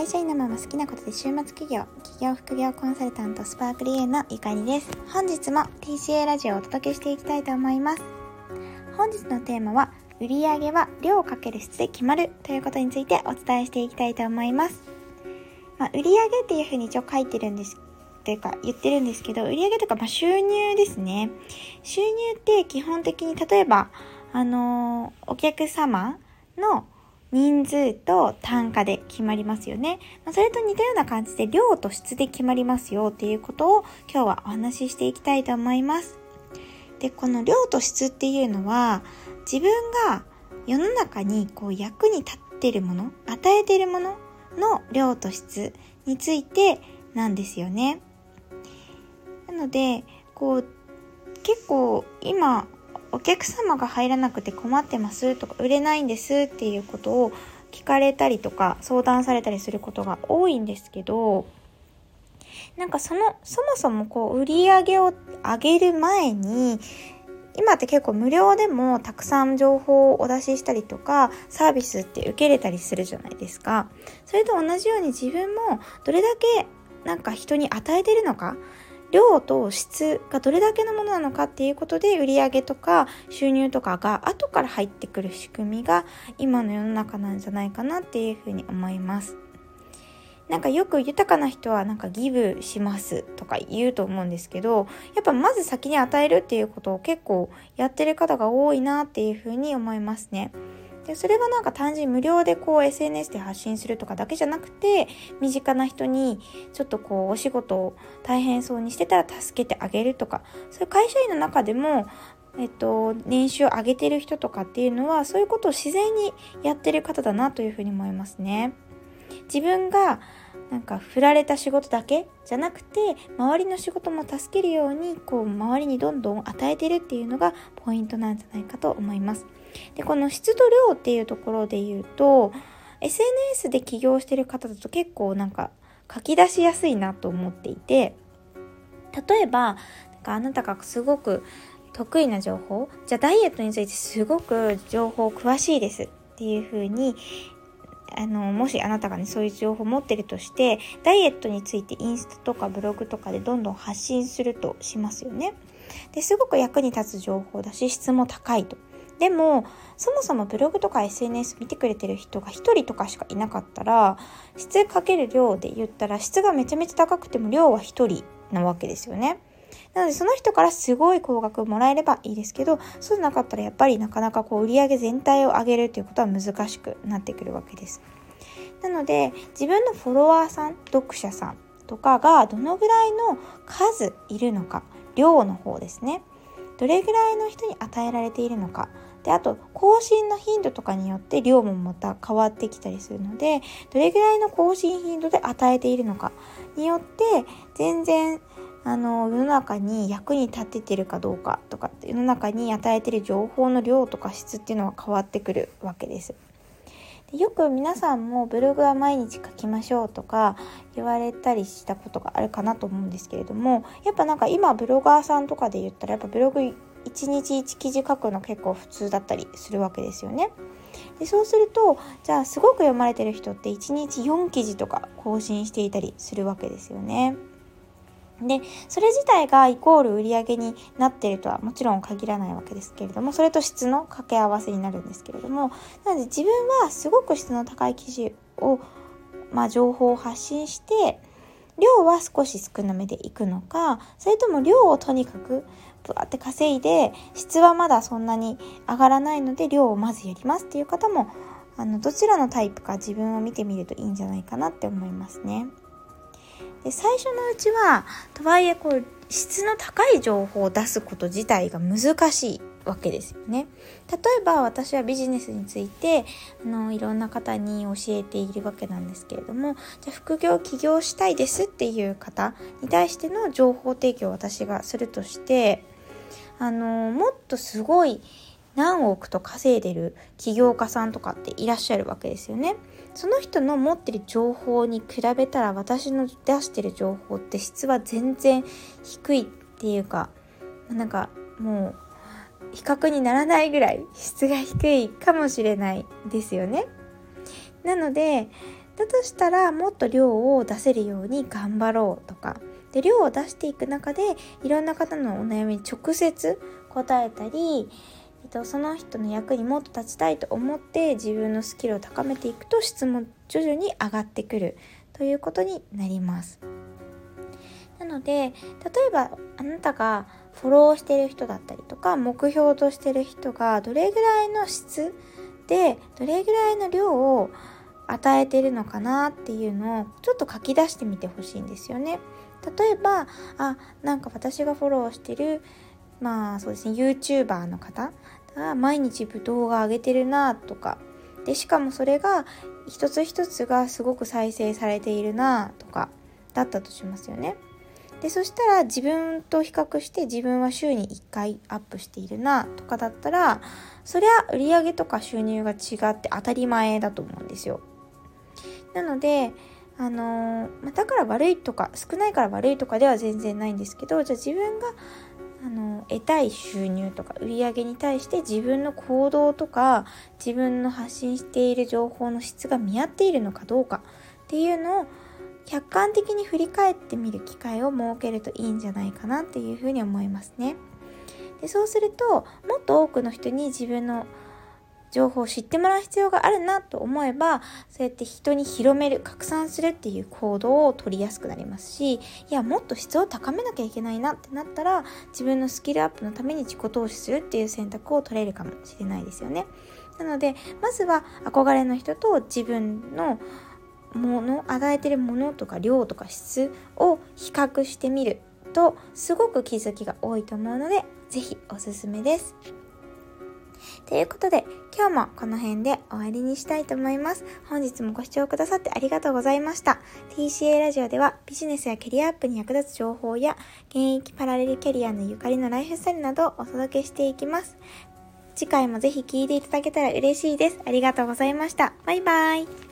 会社員のまま好きなことで週末企業、企業副業コンサルタントスパークリエのゆかりです。本日も TCA ラジオをお届けしていきたいと思います。本日のテーマは、売上は量かける質で決まるということについてお伝えしていきたいと思います。まあ、売上っていうふうに一応書いてるんですというか言ってるんですけど、売上とかまあ収入ですね。収入って基本的に例えば、あのー、お客様の人数と単価で決まりますよね。それと似たような感じで量と質で決まりますよっていうことを今日はお話ししていきたいと思います。で、この量と質っていうのは自分が世の中にこう役に立ってるもの、与えてるものの量と質についてなんですよね。なので、こう結構今お客様が入らなくて困ってますとか売れないんですっていうことを聞かれたりとか相談されたりすることが多いんですけどなんかそのそもそもこう売り上げを上げる前に今って結構無料でもたくさん情報をお出ししたりとかサービスって受けれたりするじゃないですか。それと同じように自分もどれだけなんか人に与えてるのか量と質がどれだけのものなのかっていうことで売上とか収入とかが後から入ってくる仕組みが今の世の中なんじゃないかなっていうふうに思います。なんかよく豊かな人はなんかギブしますとか言うと思うんですけど、やっぱまず先に与えるっていうことを結構やってる方が多いなっていうふうに思いますね。でそれはなんか単純に無料でこう SNS で発信するとかだけじゃなくて身近な人にちょっとこうお仕事を大変そうにしてたら助けてあげるとかそういう会社員の中でもえっと、年収を上げてる人とかっていうのはそういうことを自然にやってる方だなというふうに思いますね。自分がなんか振られた仕事だけじゃなくて周りの仕事も助けるようにこう周りにどんどん与えてるっていうのがポイントなんじゃないかと思います。で、この質と量っていうところで言うと、SNS で起業してる方だと結構なんか書き出しやすいなと思っていて、例えば、なんかあなたがすごく得意な情報、じゃあダイエットについてすごく情報詳しいですっていう風にあの、もしあなたがね、そういう情報を持ってるとして、ダイエットについてインスタとかブログとかでどんどん発信するとしますよね。で、すごく役に立つ情報だし、質も高いと。でもそもそもブログとか SNS 見てくれてる人が1人とかしかいなかったら質かける量で言ったら質がめちゃめちゃ高くても量は1人なわけですよね。なのでその人からすごい高額もらえればいいですけどそうじゃなかったらやっぱりなかなかこう売上全体を上げるということは難しくなってくるわけです。なので自分のフォロワーさん読者さんとかがどのぐらいの数いるのか量の方ですねどれぐらいの人に与えられているのかであと更新の頻度とかによって量もまた変わってきたりするのでどれぐらいの更新頻度で与えているのかによって全然あの世の中に役に立ててるかどうかとか世の中に与えてる情報の量とか質っていうのは変わってくるわけです。でよく皆さんもブログは毎日書きましょうとか言われたりしたことがあるかなと思うんですけれどもやっぱなんか今ブロガーさんとかで言ったらやっぱブログ1日1記事書くの結構普通だったりするわけですよね。でそうするとじゃあすごく読まれてる人って1日4記事とか更新していたりするわけですよね。でそれ自体がイコール売り上げになっているとはもちろん限らないわけですけれどもそれと質の掛け合わせになるんですけれどもなので自分はすごく質の高い記事を、まあ、情報を発信して量は少し少なめでいくのかそれとも量をとにかくぶわって稼いで質はまだそんなに上がらないので量をまずやりますっていう方もあのどちらのタイプか自分を見てみるといいんじゃないかなって思いますね。で最初のうちはとはいえこう質の高い情報を出すこと自体が難しいわけですよね。例えば私はビジネスについてあのいろんな方に教えているわけなんですけれどもじゃ副業起業したいですっていう方に対しての情報提供を私がするとしてあのもっとすごい何億と稼いでる起業家さんとかっていらっしゃるわけですよね。その人の持ってる情報に比べたら私の出してる情報って質は全然低いっていうかなんかもう比較にならないぐらい質が低いかもしれないですよね。なのでだとしたらもっと量を出せるように頑張ろうとかで量を出していく中でいろんな方のお悩みに直接答えたり、えっと、その人の役にもっと立ちたいと思って自分のスキルを高めていくと質も徐々に上がってくるということになります。ので例えばあなたがフォローしてる人だったりとか目標としてる人がどれぐらいの質でどれぐらいの量を与えてるのかなっていうのをちょっと書き出してみてほしいんですよね。例えばあなんか私がフォローしてるまあそうですね YouTuber の方が毎日動画上げてるなとかでしかもそれが一つ一つがすごく再生されているなとかだったとしますよね。でそしたら自分と比較して自分は週に1回アップしているなとかだったらそりゃ売上とか収入が違って当たり前だと思うんですよ。なのであのー、だから悪いとか少ないから悪いとかでは全然ないんですけどじゃあ自分があの得たい収入とか売り上げに対して自分の行動とか自分の発信している情報の質が見合っているのかどうかっていうのを客観的に振り返ってみる機会を設けるといいんじゃないかなっていうふうに思いますね。でそうするともっと多くの人に自分の情報を知ってもらう必要があるなと思えばそうやって人に広める拡散するっていう行動を取りやすくなりますしいやもっと質を高めなきゃいけないなってなったら自分のスキルアップのために自己投資するっていう選択を取れるかもしれないですよね。なのでまずは憧れの人と自分のもの与えてるものとか量とか質を比較してみるとすごく気づきが多いと思うので是非おすすめです。ということで、今日もこの辺で終わりにしたいと思います。本日もご視聴くださってありがとうございました。TCA ラジオではビジネスやキャリアアップに役立つ情報や現役パラレルキャリアのゆかりのライフスタイルなどをお届けしていきます。次回もぜひ聴いていただけたら嬉しいです。ありがとうございました。バイバイ。